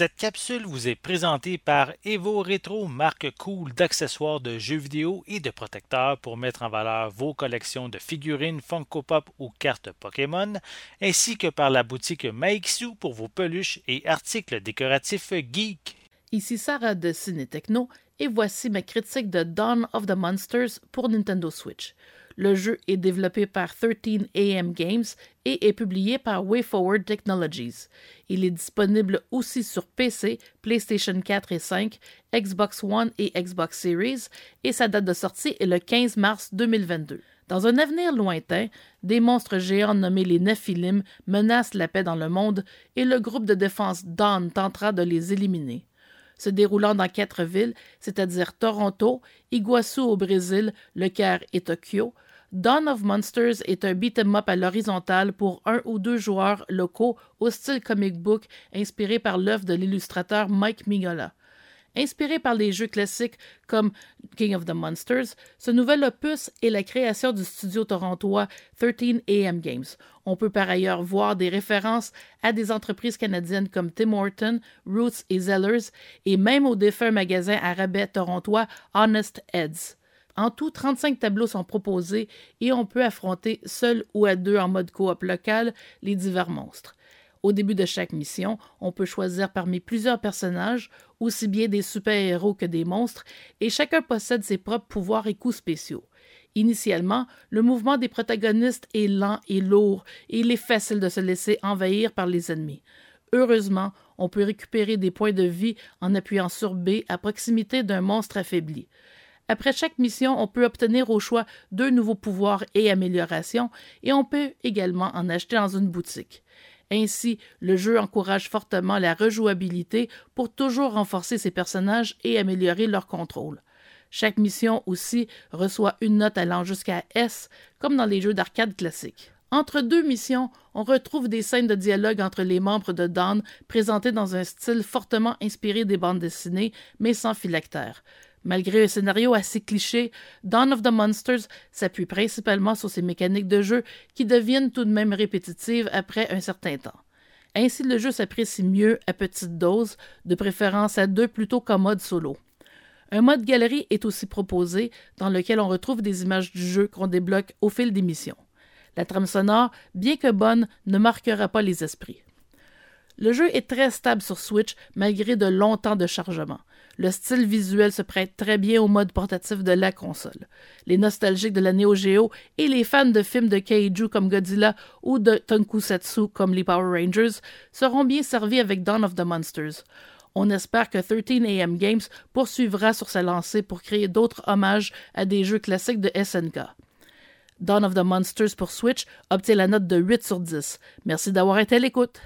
Cette capsule vous est présentée par Evo Retro, marque cool d'accessoires de jeux vidéo et de protecteurs pour mettre en valeur vos collections de figurines Funko Pop ou cartes Pokémon, ainsi que par la boutique Maixu pour vos peluches et articles décoratifs geek. Ici Sarah de Ciné Techno et voici ma critique de Dawn of the Monsters pour Nintendo Switch. Le jeu est développé par 13 AM Games et est publié par WayForward Technologies. Il est disponible aussi sur PC, PlayStation 4 et 5, Xbox One et Xbox Series, et sa date de sortie est le 15 mars 2022. Dans un avenir lointain, des monstres géants nommés les Nephilim menacent la paix dans le monde et le groupe de défense Dawn tentera de les éliminer se déroulant dans quatre villes, c'est-à-dire Toronto, Iguaçu au Brésil, Le Caire et Tokyo, Dawn of Monsters est un beat'em up à l'horizontale pour un ou deux joueurs locaux au style comic book inspiré par l'œuvre de l'illustrateur Mike Mignola. Inspiré par les jeux classiques comme King of the Monsters, ce nouvel opus est la création du studio torontois 13 AM Games. On peut par ailleurs voir des références à des entreprises canadiennes comme Tim Horton, Roots et Zellers, et même au défunt magasin à rabais torontois Honest Heads. En tout, 35 tableaux sont proposés et on peut affronter seul ou à deux en mode coop local les divers monstres. Au début de chaque mission, on peut choisir parmi plusieurs personnages, aussi bien des super-héros que des monstres, et chacun possède ses propres pouvoirs et coups spéciaux. Initialement, le mouvement des protagonistes est lent et lourd, et il est facile de se laisser envahir par les ennemis. Heureusement, on peut récupérer des points de vie en appuyant sur B à proximité d'un monstre affaibli. Après chaque mission, on peut obtenir au choix deux nouveaux pouvoirs et améliorations, et on peut également en acheter dans une boutique. Ainsi, le jeu encourage fortement la rejouabilité pour toujours renforcer ses personnages et améliorer leur contrôle. Chaque mission aussi reçoit une note allant jusqu'à S, comme dans les jeux d'arcade classiques. Entre deux missions, on retrouve des scènes de dialogue entre les membres de Dawn présentées dans un style fortement inspiré des bandes dessinées, mais sans phylactère. Malgré un scénario assez cliché, Dawn of the Monsters s'appuie principalement sur ses mécaniques de jeu qui deviennent tout de même répétitives après un certain temps. Ainsi, le jeu s'apprécie mieux à petite dose, de préférence à deux plutôt qu'en mode solo. Un mode galerie est aussi proposé, dans lequel on retrouve des images du jeu qu'on débloque au fil des missions. La trame sonore, bien que bonne, ne marquera pas les esprits. Le jeu est très stable sur Switch malgré de longs temps de chargement. Le style visuel se prête très bien au mode portatif de la console. Les nostalgiques de la Neo Geo et les fans de films de kaiju comme Godzilla ou de Tokusatsu comme les Power Rangers seront bien servis avec Dawn of the Monsters. On espère que 13 AM Games poursuivra sur sa lancée pour créer d'autres hommages à des jeux classiques de SNK. Dawn of the Monsters pour Switch obtient la note de 8 sur 10. Merci d'avoir été à l'écoute.